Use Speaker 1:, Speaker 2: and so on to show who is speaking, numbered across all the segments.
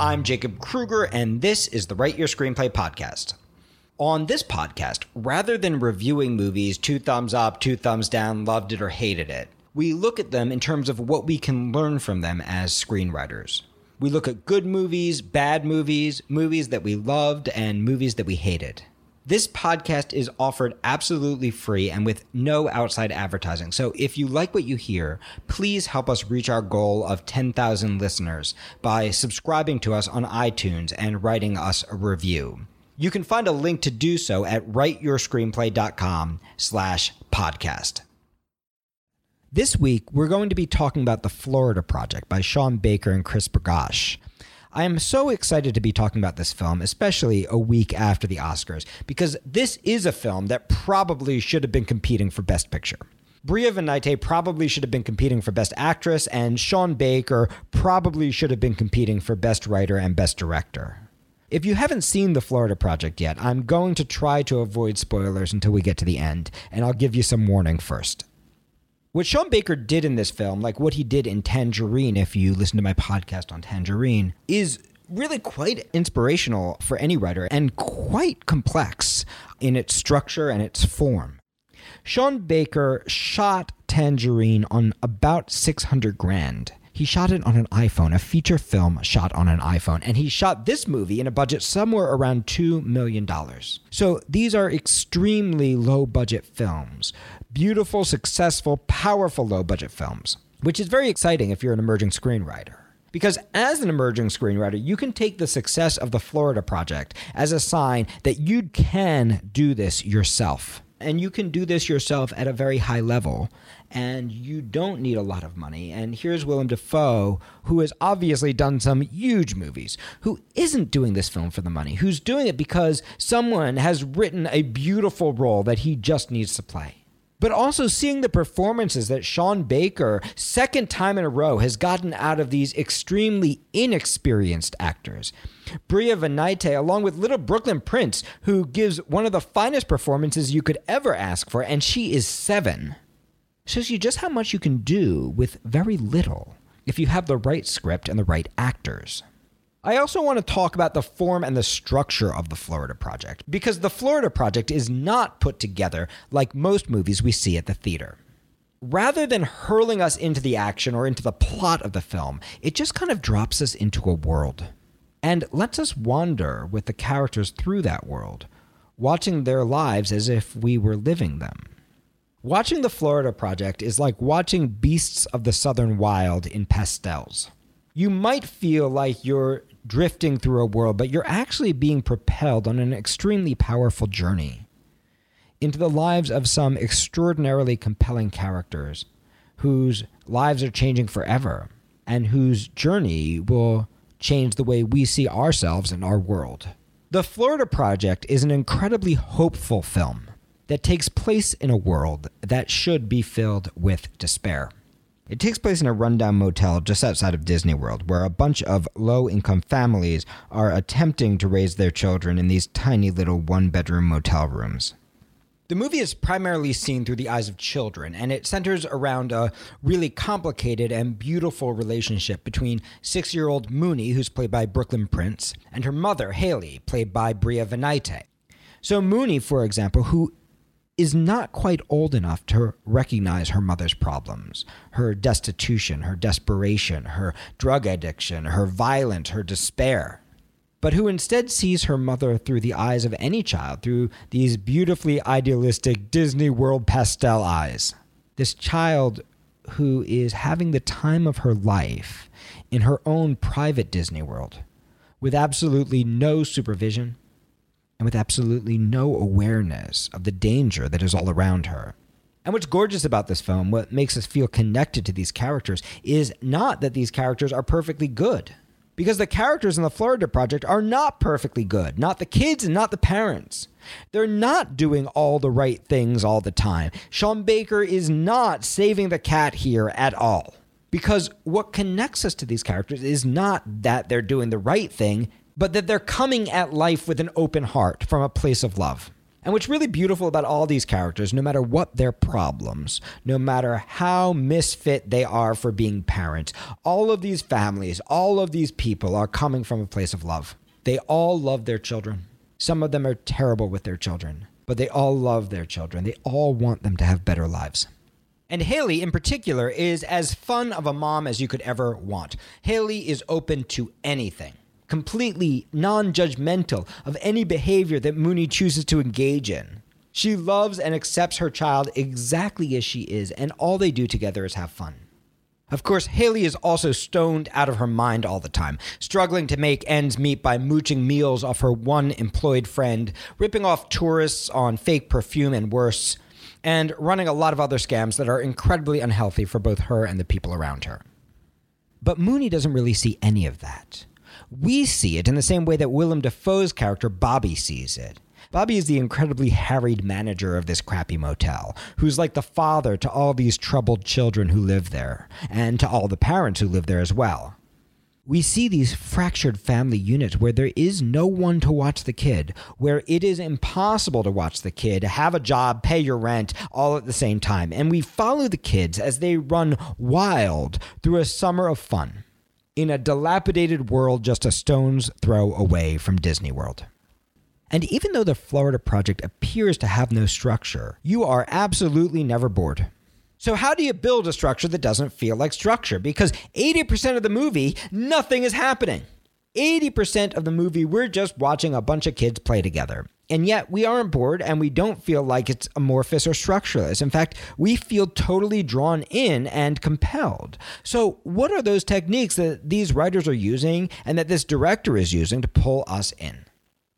Speaker 1: I'm Jacob Krueger, and this is the Write Your Screenplay podcast. On this podcast, rather than reviewing movies two thumbs up, two thumbs down, loved it or hated it, we look at them in terms of what we can learn from them as screenwriters. We look at good movies, bad movies, movies that we loved, and movies that we hated. This podcast is offered absolutely free and with no outside advertising. So if you like what you hear, please help us reach our goal of 10,000 listeners by subscribing to us on iTunes and writing us a review. You can find a link to do so at writeyourscreenplay.com slash podcast. This week, we're going to be talking about The Florida Project by Sean Baker and Chris Bergoch. I am so excited to be talking about this film, especially a week after the Oscars, because this is a film that probably should have been competing for Best Picture. Bria Vinaite probably should have been competing for Best Actress, and Sean Baker probably should have been competing for Best Writer and Best Director. If you haven't seen The Florida Project yet, I'm going to try to avoid spoilers until we get to the end, and I'll give you some warning first. What Sean Baker did in this film, like what he did in Tangerine, if you listen to my podcast on Tangerine, is really quite inspirational for any writer and quite complex in its structure and its form. Sean Baker shot Tangerine on about 600 grand. He shot it on an iPhone, a feature film shot on an iPhone, and he shot this movie in a budget somewhere around $2 million. So these are extremely low budget films. Beautiful, successful, powerful low budget films, which is very exciting if you're an emerging screenwriter. Because as an emerging screenwriter, you can take the success of the Florida Project as a sign that you can do this yourself. And you can do this yourself at a very high level and you don't need a lot of money. And here's Willem Dafoe, who has obviously done some huge movies, who isn't doing this film for the money, who's doing it because someone has written a beautiful role that he just needs to play. But also seeing the performances that Sean Baker, second time in a row, has gotten out of these extremely inexperienced actors. Bria Vinaite, along with Little Brooklyn Prince, who gives one of the finest performances you could ever ask for, and she is seven shows you just how much you can do with very little if you have the right script and the right actors. I also want to talk about the form and the structure of the Florida Project, because the Florida Project is not put together like most movies we see at the theater. Rather than hurling us into the action or into the plot of the film, it just kind of drops us into a world and lets us wander with the characters through that world, watching their lives as if we were living them. Watching the Florida Project is like watching Beasts of the Southern Wild in pastels. You might feel like you're drifting through a world, but you're actually being propelled on an extremely powerful journey into the lives of some extraordinarily compelling characters whose lives are changing forever and whose journey will change the way we see ourselves and our world. The Florida Project is an incredibly hopeful film that takes place in a world that should be filled with despair. It takes place in a rundown motel just outside of Disney World, where a bunch of low income families are attempting to raise their children in these tiny little one bedroom motel rooms. The movie is primarily seen through the eyes of children, and it centers around a really complicated and beautiful relationship between six year old Mooney, who's played by Brooklyn Prince, and her mother, Haley, played by Bria Vinaite. So, Mooney, for example, who is not quite old enough to recognize her mother's problems, her destitution, her desperation, her drug addiction, her violence, her despair, but who instead sees her mother through the eyes of any child, through these beautifully idealistic Disney World pastel eyes. This child who is having the time of her life in her own private Disney World with absolutely no supervision, and with absolutely no awareness of the danger that is all around her. And what's gorgeous about this film, what makes us feel connected to these characters, is not that these characters are perfectly good. Because the characters in the Florida Project are not perfectly good. Not the kids and not the parents. They're not doing all the right things all the time. Sean Baker is not saving the cat here at all. Because what connects us to these characters is not that they're doing the right thing, but that they're coming at life with an open heart from a place of love. And what's really beautiful about all these characters, no matter what their problems, no matter how misfit they are for being parents, all of these families, all of these people are coming from a place of love. They all love their children. Some of them are terrible with their children, but they all love their children. They all want them to have better lives. And Haley, in particular, is as fun of a mom as you could ever want. Haley is open to anything completely non judgmental of any behavior that Mooney chooses to engage in. She loves and accepts her child exactly as she is, and all they do together is have fun. Of course, Haley is also stoned out of her mind all the time, struggling to make ends meet by mooching meals off her one employed friend, ripping off tourists on fake perfume and worse, and running a lot of other scams that are incredibly unhealthy for both her and the people around her. But Mooney doesn't really see any of that. We see it in the same way that Willem Dafoe's character Bobby sees it. Bobby is the incredibly harried manager of this crappy motel, who's like the father to all these troubled children who live there, and to all the parents who live there as well. We see these fractured family units where there is no one to watch the kid, where it is impossible to watch the kid, have a job, pay your rent, all at the same time. And we follow the kids as they run wild through a summer of fun in a dilapidated world just a stone's throw away from Disney World. And even though the Florida Project appears to have no structure, you are absolutely never bored. So, how do you build a structure that doesn't feel like structure? Because 80% of the movie, nothing is happening. 80% of the movie, we're just watching a bunch of kids play together. And yet we aren't bored and we don't feel like it's amorphous or structureless. In fact, we feel totally drawn in and compelled. So, what are those techniques that these writers are using and that this director is using to pull us in?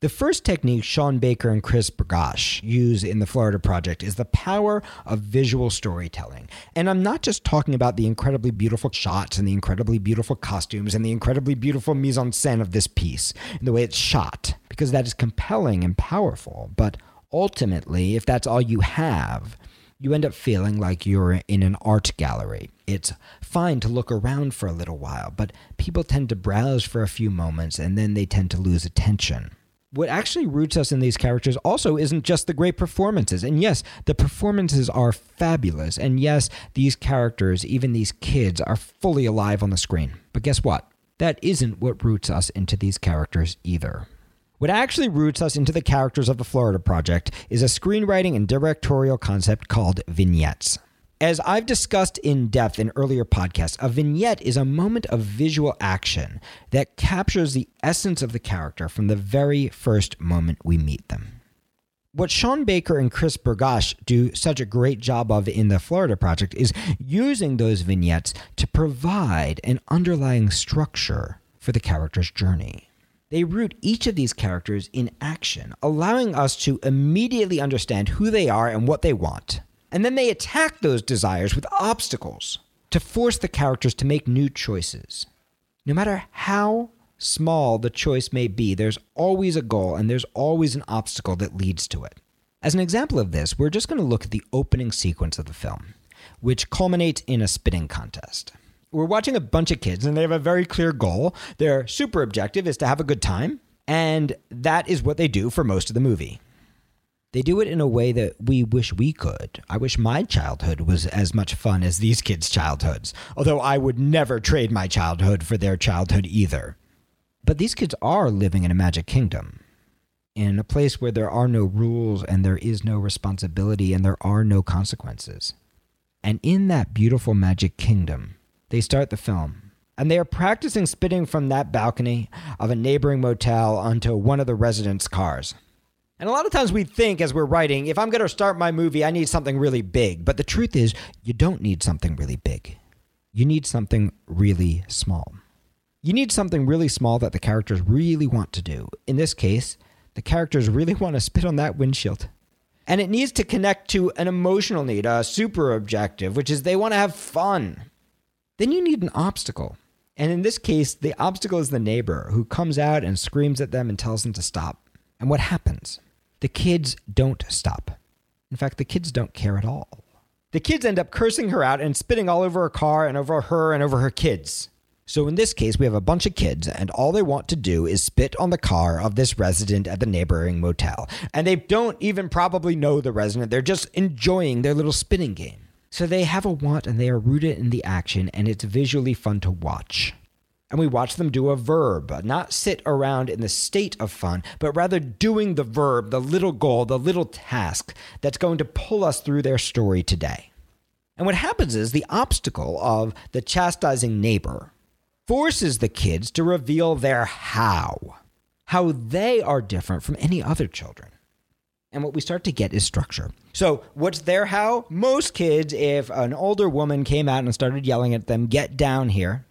Speaker 1: The first technique Sean Baker and Chris Bergoch use in the Florida Project is the power of visual storytelling. And I'm not just talking about the incredibly beautiful shots and the incredibly beautiful costumes and the incredibly beautiful mise en scène of this piece and the way it's shot, because that is compelling and powerful. But ultimately, if that's all you have, you end up feeling like you're in an art gallery. It's fine to look around for a little while, but people tend to browse for a few moments and then they tend to lose attention what actually roots us in these characters also isn't just the great performances. And yes, the performances are fabulous. And yes, these characters, even these kids, are fully alive on the screen. But guess what? That isn't what roots us into these characters either. What actually roots us into the characters of the Florida Project is a screenwriting and directorial concept called vignettes. As I've discussed in depth in earlier podcasts, a vignette is a moment of visual action that captures the essence of the character from the very first moment we meet them. What Sean Baker and Chris Bergoch do such a great job of in the Florida Project is using those vignettes to provide an underlying structure for the character's journey. They root each of these characters in action, allowing us to immediately understand who they are and what they want and then they attack those desires with obstacles to force the characters to make new choices. No matter how small the choice may be, there's always a goal and there's always an obstacle that leads to it. As an example of this, we're just going to look at the opening sequence of the film, which culminates in a spitting contest. We're watching a bunch of kids and they have a very clear goal. Their super objective is to have a good time, and that is what they do for most of the movie. They do it in a way that we wish we could. I wish my childhood was as much fun as these kids' childhoods, although I would never trade my childhood for their childhood either. But these kids are living in a magic kingdom, in a place where there are no rules and there is no responsibility and there are no consequences. And in that beautiful magic kingdom, they start the film. And they are practicing spitting from that balcony of a neighboring motel onto one of the residents' cars. And a lot of times we think as we're writing, if I'm going to start my movie, I need something really big. But the truth is, you don't need something really big. You need something really small. You need something really small that the characters really want to do. In this case, the characters really want to spit on that windshield. And it needs to connect to an emotional need, a super objective, which is they want to have fun. Then you need an obstacle. And in this case, the obstacle is the neighbor who comes out and screams at them and tells them to stop. And what happens? The kids don't stop. In fact, the kids don't care at all. The kids end up cursing her out and spitting all over her car and over her and over her kids. So in this case, we have a bunch of kids, and all they want to do is spit on the car of this resident at the neighboring motel. And they don't even probably know the resident, they're just enjoying their little spitting game. So they have a want and they are rooted in the action, and it's visually fun to watch. And we watch them do a verb, not sit around in the state of fun, but rather doing the verb, the little goal, the little task that's going to pull us through their story today. And what happens is the obstacle of the chastising neighbor forces the kids to reveal their how, how they are different from any other children. And what we start to get is structure. So, what's their how? Most kids, if an older woman came out and started yelling at them, get down here,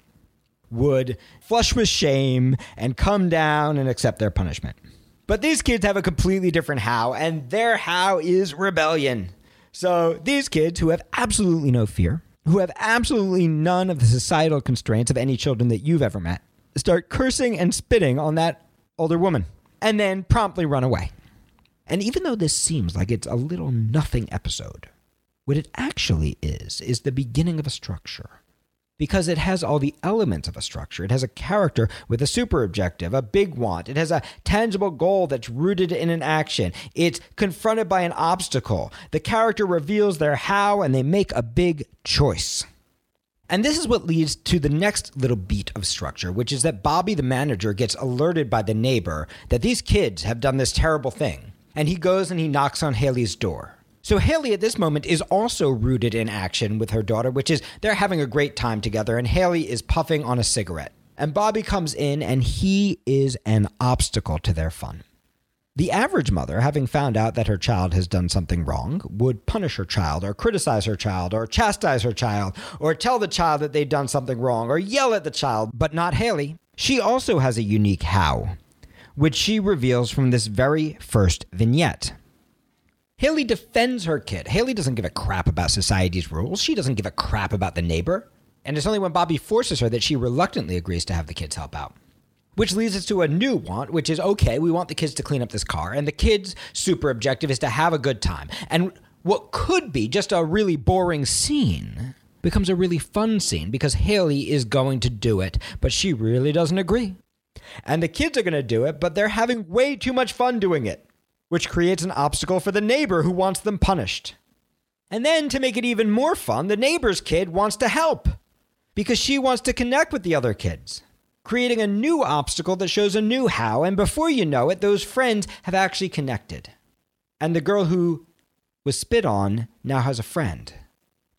Speaker 1: would flush with shame and come down and accept their punishment. But these kids have a completely different how, and their how is rebellion. So, these kids who have absolutely no fear, who have absolutely none of the societal constraints of any children that you've ever met, start cursing and spitting on that older woman and then promptly run away. And even though this seems like it's a little nothing episode, what it actually is, is the beginning of a structure because it has all the elements of a structure. It has a character with a super objective, a big want. It has a tangible goal that's rooted in an action. It's confronted by an obstacle. The character reveals their how and they make a big choice. And this is what leads to the next little beat of structure, which is that Bobby, the manager, gets alerted by the neighbor that these kids have done this terrible thing. And he goes and he knocks on Haley's door. So Haley at this moment is also rooted in action with her daughter, which is they're having a great time together, and Haley is puffing on a cigarette. And Bobby comes in, and he is an obstacle to their fun. The average mother, having found out that her child has done something wrong, would punish her child, or criticize her child, or chastise her child, or tell the child that they've done something wrong, or yell at the child, but not Haley. She also has a unique how, which she reveals from this very first vignette. Haley defends her kid. Haley doesn't give a crap about society's rules. She doesn't give a crap about the neighbor. And it's only when Bobby forces her that she reluctantly agrees to have the kids help out. Which leads us to a new want, which is okay, we want the kids to clean up this car. And the kids' super objective is to have a good time. And what could be just a really boring scene becomes a really fun scene because Haley is going to do it, but she really doesn't agree. And the kids are going to do it, but they're having way too much fun doing it which creates an obstacle for the neighbor who wants them punished. And then, to make it even more fun, the neighbor's kid wants to help because she wants to connect with the other kids, creating a new obstacle that shows a new how. And before you know it, those friends have actually connected. And the girl who was spit on now has a friend.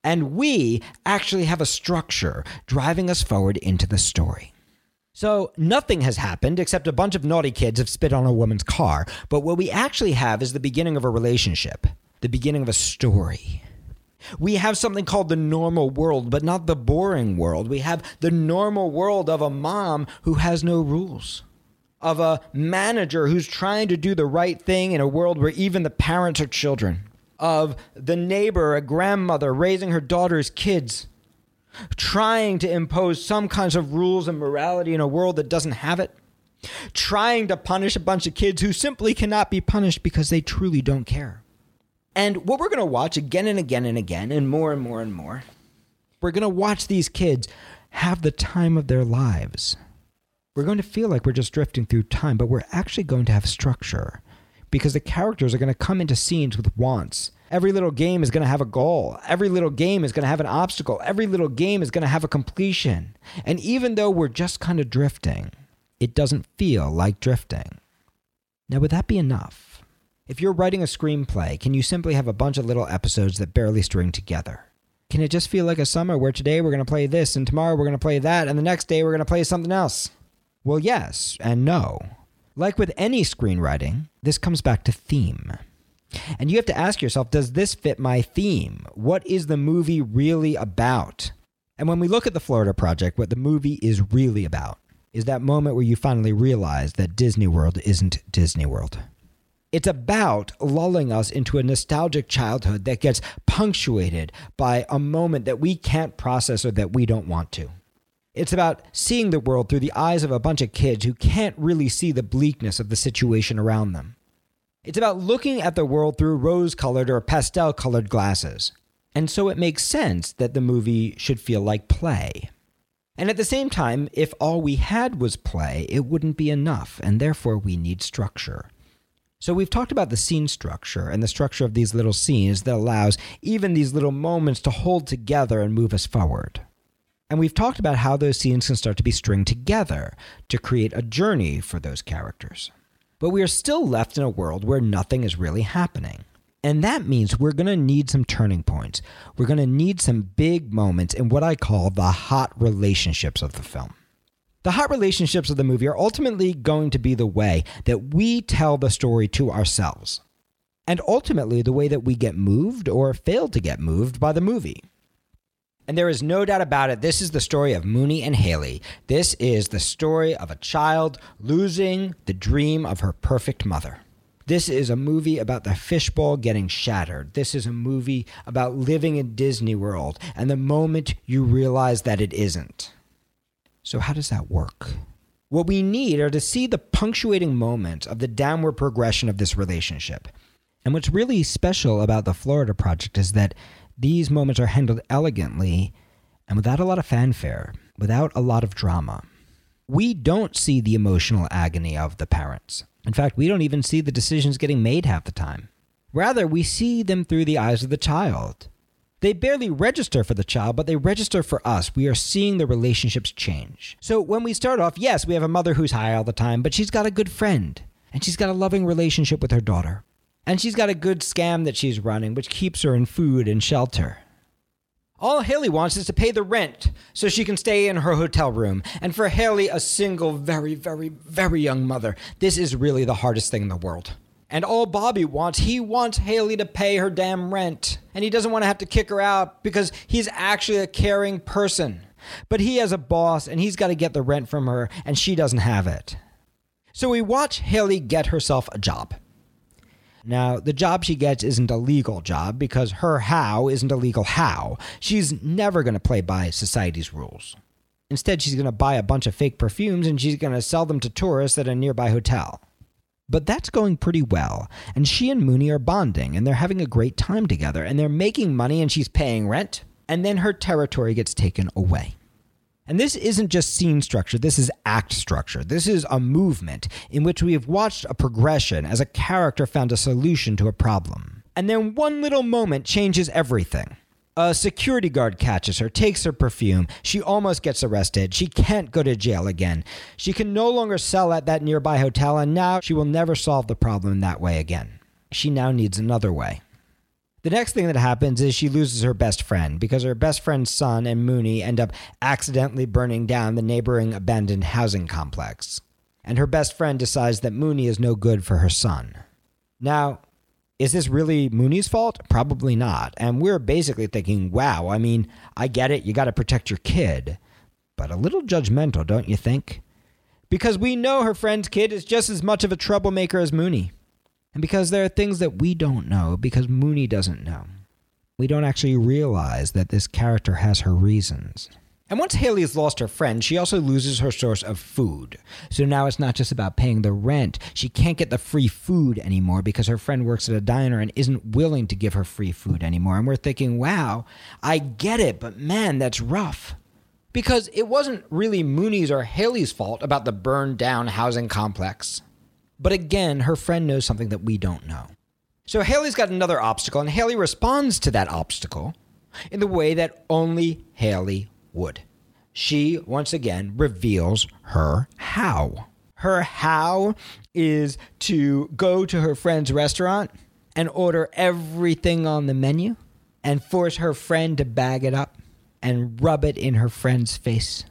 Speaker 1: And we actually have a structure driving us forward into the story. So nothing has happened except a bunch of naughty kids have spit on a woman's car. But what we actually have is the beginning of a relationship, the beginning of a story. We have something called the normal world, but not the boring world. We have the normal world of a mom who has no rules, of a manager who's trying to do the right thing in a world where even the parents are children, of the neighbor, a grandmother raising her daughter's kids trying to impose some kinds of rules and morality in a world that doesn't have it, trying to punish a bunch of kids who simply cannot be punished because they truly don't care. And what we're going to watch again and again and again, and more and more and more, we're going to watch these kids have the time of their lives. We're going to feel like we're just drifting through time, but we're actually going to have structure because the characters are going to come into scenes with wants Every little game is going to have a goal. Every little game is going to have an obstacle. Every little game is going to have a completion. And even though we're just kind of drifting, it doesn't feel like drifting. Now, would that be enough? If you're writing a screenplay, can you simply have a bunch of little episodes that barely string together? Can it just feel like a summer where today we're going to play this and tomorrow we're going to play that and the next day we're going to play something else? Well, yes and no. Like with any screenwriting, this comes back to theme. And you have to ask yourself does this fit my theme? What is the movie really about? And when we look at the Florida Project, what the movie is really about is that moment where you finally realize that Disney World isn't Disney World. It's about lulling us into a nostalgic childhood that gets punctuated by a moment that we can't process or that we don't want to. It's about seeing the world through the eyes of a bunch of kids who can't really see the bleakness of the situation around them. It's about looking at the world through rose colored or pastel colored glasses. And so it makes sense that the movie should feel like play. And at the same time, if all we had was play, it wouldn't be enough, and therefore we need structure. So we've talked about the scene structure and the structure of these little scenes that allows even these little moments to hold together and move us forward. And we've talked about how those scenes can start to be stringed together to create a journey for those characters. But we are still left in a world where nothing is really happening. And that means we're going to need some turning points. We're going to need some big moments in what I call the hot relationships of the film. The hot relationships of the movie are ultimately going to be the way that we tell the story to ourselves, and ultimately the way that we get moved or fail to get moved by the movie. And there is no doubt about it, this is the story of Mooney and Haley. This is the story of a child losing the dream of her perfect mother. This is a movie about the fishbowl getting shattered. This is a movie about living in Disney World and the moment you realize that it isn't. So, how does that work? What we need are to see the punctuating moments of the downward progression of this relationship. And what's really special about the Florida Project is that these moments are handled elegantly and without a lot of fanfare, without a lot of drama. We don't see the emotional agony of the parents. In fact, we don't even see the decisions getting made half the time. Rather, we see them through the eyes of the child. They barely register for the child, but they register for us. We are seeing the relationships change. So when we start off, yes, we have a mother who's high all the time, but she's got a good friend, and she's got a loving relationship with her daughter. And she's got a good scam that she's running, which keeps her in food and shelter. All Haley wants is to pay the rent so she can stay in her hotel room. And for Haley, a single, very, very, very young mother, this is really the hardest thing in the world. And all Bobby wants, he wants Haley to pay her damn rent. And he doesn't want to have to kick her out because he's actually a caring person. But he has a boss and he's got to get the rent from her, and she doesn't have it. So we watch Haley get herself a job. Now, the job she gets isn't a legal job because her how isn't a legal how. She's never going to play by society's rules. Instead, she's going to buy a bunch of fake perfumes and she's going to sell them to tourists at a nearby hotel. But that's going pretty well, and she and Mooney are bonding and they're having a great time together and they're making money and she's paying rent, and then her territory gets taken away. And this isn't just scene structure, this is act structure. This is a movement in which we have watched a progression as a character found a solution to a problem. And then one little moment changes everything. A security guard catches her, takes her perfume. She almost gets arrested. She can't go to jail again. She can no longer sell at that nearby hotel, and now she will never solve the problem that way again. She now needs another way. The next thing that happens is she loses her best friend because her best friend's son and Mooney end up accidentally burning down the neighboring abandoned housing complex. And her best friend decides that Mooney is no good for her son. Now, is this really Mooney's fault? Probably not. And we're basically thinking, wow, I mean, I get it, you got to protect your kid. But a little judgmental, don't you think? Because we know her friend's kid is just as much of a troublemaker as Mooney. And because there are things that we don't know, because Mooney doesn't know, we don't actually realize that this character has her reasons. And once Haley has lost her friend, she also loses her source of food. So now it's not just about paying the rent. She can't get the free food anymore because her friend works at a diner and isn't willing to give her free food anymore. And we're thinking, wow, I get it, but man, that's rough. Because it wasn't really Mooney's or Haley's fault about the burned down housing complex. But again, her friend knows something that we don't know. So Haley's got another obstacle, and Haley responds to that obstacle in the way that only Haley would. She, once again, reveals her how. Her how is to go to her friend's restaurant and order everything on the menu and force her friend to bag it up and rub it in her friend's face.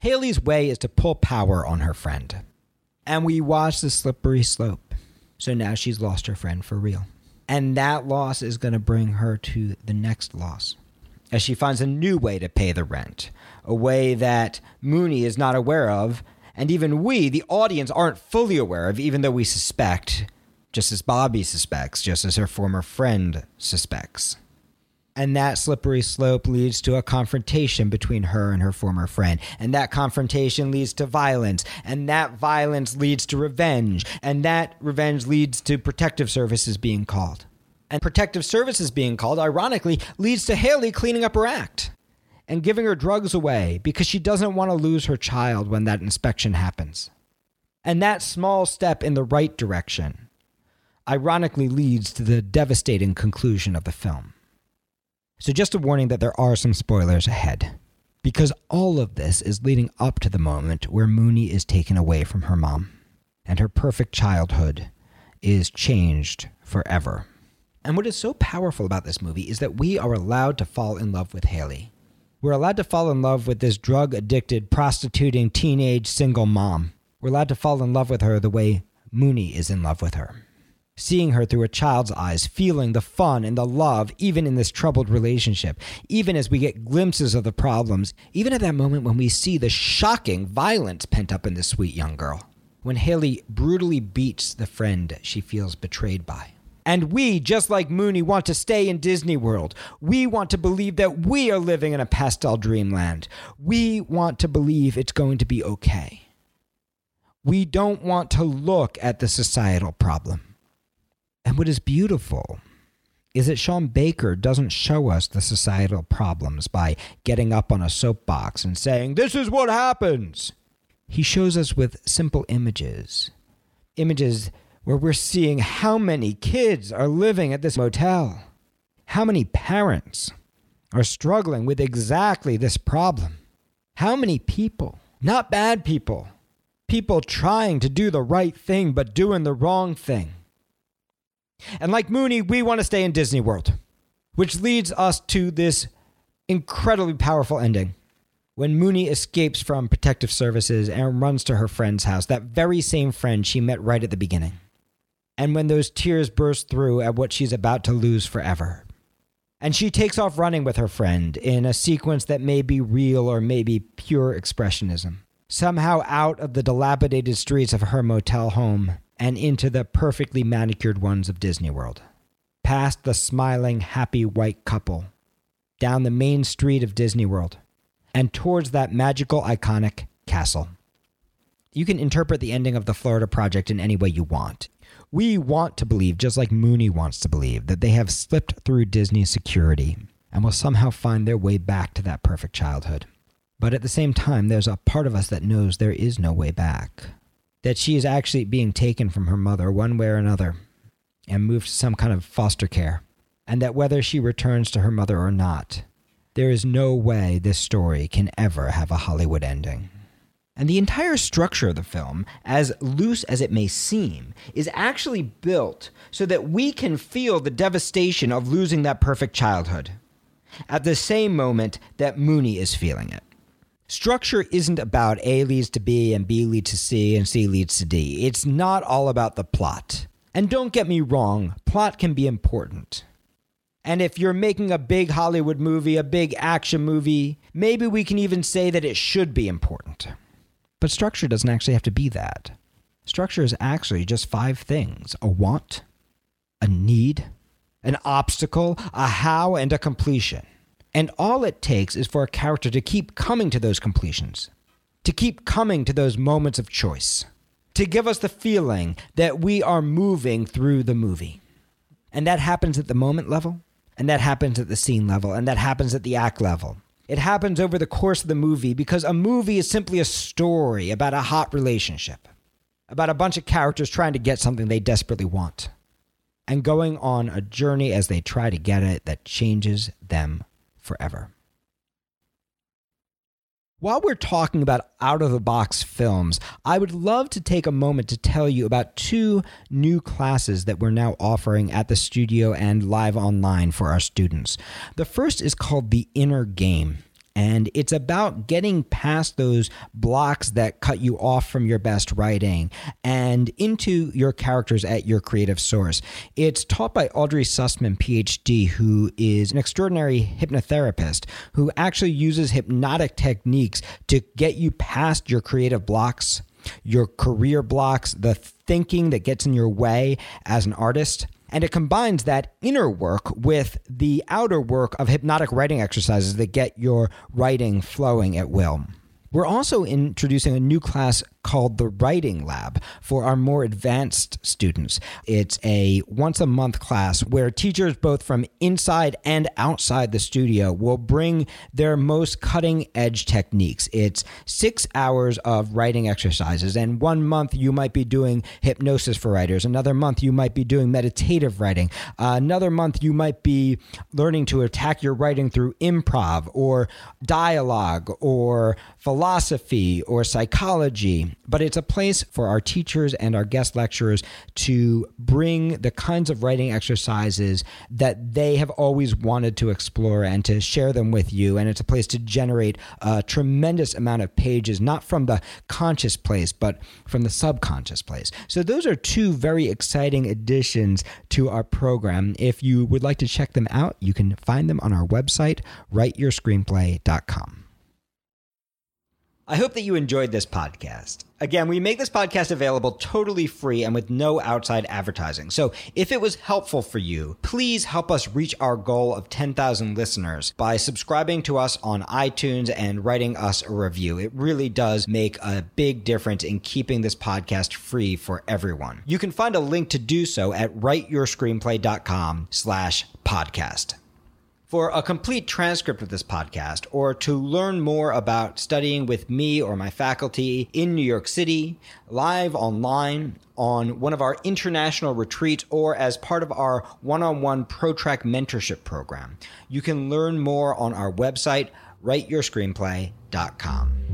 Speaker 1: Haley's way is to pull power on her friend. And we watch the slippery slope. So now she's lost her friend for real. And that loss is going to bring her to the next loss as she finds a new way to pay the rent, a way that Mooney is not aware of, and even we, the audience, aren't fully aware of, even though we suspect, just as Bobby suspects, just as her former friend suspects. And that slippery slope leads to a confrontation between her and her former friend. And that confrontation leads to violence. And that violence leads to revenge. And that revenge leads to protective services being called. And protective services being called, ironically, leads to Haley cleaning up her act. and giving her drugs away because she doesn't want to lose her child when that inspection happens. And that small step in the right direction ironically leads to the devastating conclusion of the film. So, just a warning that there are some spoilers ahead, because all of this is leading up to the moment where Mooney is taken away from her mom, and her perfect childhood is changed forever. And what is so powerful about this movie is that we are allowed to fall in love with Haley. We're allowed to fall in love with this drug addicted, prostituting, teenage single mom. We're allowed to fall in love with her the way Mooney is in love with her seeing her through a child's eyes, feeling the fun and the love, even in this troubled relationship, even as we get glimpses of the problems, even at that moment when we see the shocking violence pent up in this sweet young girl, when Haley brutally beats the friend she feels betrayed by. And we, just like Mooney, want to stay in Disney World. We want to believe that we are living in a pastel dreamland. We want to believe it's going to be okay. We don't want to look at the societal problem. And what is beautiful is that Sean Baker doesn't show us the societal problems by getting up on a soapbox and saying, This is what happens. He shows us with simple images, images where we're seeing how many kids are living at this motel, how many parents are struggling with exactly this problem, how many people, not bad people, people trying to do the right thing but doing the wrong thing and like Mooney, we want to stay in Disney World, which leads us to this incredibly powerful ending. When Mooney escapes from protective services and runs to her friend's house, that very same friend she met right at the beginning. And when those tears burst through at what she's about to lose forever. And she takes off running with her friend in a sequence that may be real or may be pure expressionism. Somehow out of the dilapidated streets of her motel home and into the perfectly manicured ones of Disney World. Past the smiling, happy white couple, down the main street of Disney World, and towards that magical, iconic castle. You can interpret the ending of the Florida Project in any way you want. We want to believe, just like Mooney wants to believe, that they have slipped through Disney's security and will somehow find their way back to that perfect childhood. But at the same time, there's a part of us that knows there is no way back that she is actually being taken from her mother one way or another and moved to some kind of foster care, and that whether she returns to her mother or not, there is no way this story can ever have a Hollywood ending. And the entire structure of the film, as loose as it may seem, is actually built so that we can feel the devastation of losing that perfect childhood at the same moment that Mooney is feeling it structure isn't about A leads to B and B leads to C and C leads to D. It's not all about the plot. And don't get me wrong, plot can be important. And if you're making a big Hollywood movie, a big action movie, maybe we can even say that it should be important. But structure doesn't actually have to be that. Structure is actually just five things a want, a need, an obstacle, a how, and a completion. And all it takes is for a character to keep coming to those completions, to keep coming to those moments of choice, to give us the feeling that we are moving through the movie. And that happens at the moment level, and that happens at the scene level, and that happens at the act level. It happens over the course of the movie because a movie is simply a story about a hot relationship, about a bunch of characters trying to get something they desperately want, and going on a journey as they try to get it that changes them forever. While we're talking about out of the box films, I would love to take a moment to tell you about two new classes that we're now offering at the studio and live online for our students. The first is called The Inner Game. And it's about getting past those blocks that cut you off from your best writing and into your characters at your creative source. It's taught by Audrey Sussman, PhD, who is an extraordinary hypnotherapist who actually uses hypnotic techniques to get you past your creative blocks, your career blocks, the thinking that gets in your way as an artist and it combines that inner work with the outer work of hypnotic writing exercises that get your writing flowing at will. We're also introducing a new class called the Writing Lab for our more advanced students. It's a once a month class where teachers, both from inside and outside the studio, will bring their most cutting edge techniques. It's six hours of writing exercises, and one month you might be doing hypnosis for writers, another month you might be doing meditative writing, uh, another month you might be learning to attack your writing through improv or dialogue or philosophy or psychology. But it's a place for our teachers and our guest lecturers to bring the kinds of writing exercises that they have always wanted to explore and to share them with you. And it's a place to generate a tremendous amount of pages, not from the conscious place, but from the subconscious place. So, those are two very exciting additions to our program. If you would like to check them out, you can find them on our website, writeyourscreenplay.com. I hope that you enjoyed this podcast. Again, we make this podcast available totally free and with no outside advertising. So if it was helpful for you, please help us reach our goal of 10,000 listeners by subscribing to us on iTunes and writing us a review. It really does make a big difference in keeping this podcast free for everyone. You can find a link to do so at writeyourscreenplay.com slash podcast. For a complete transcript of this podcast, or to learn more about studying with me or my faculty in New York City, live online, on one of our international retreats, or as part of our one on one ProTrack mentorship program, you can learn more on our website, writeyourscreenplay.com.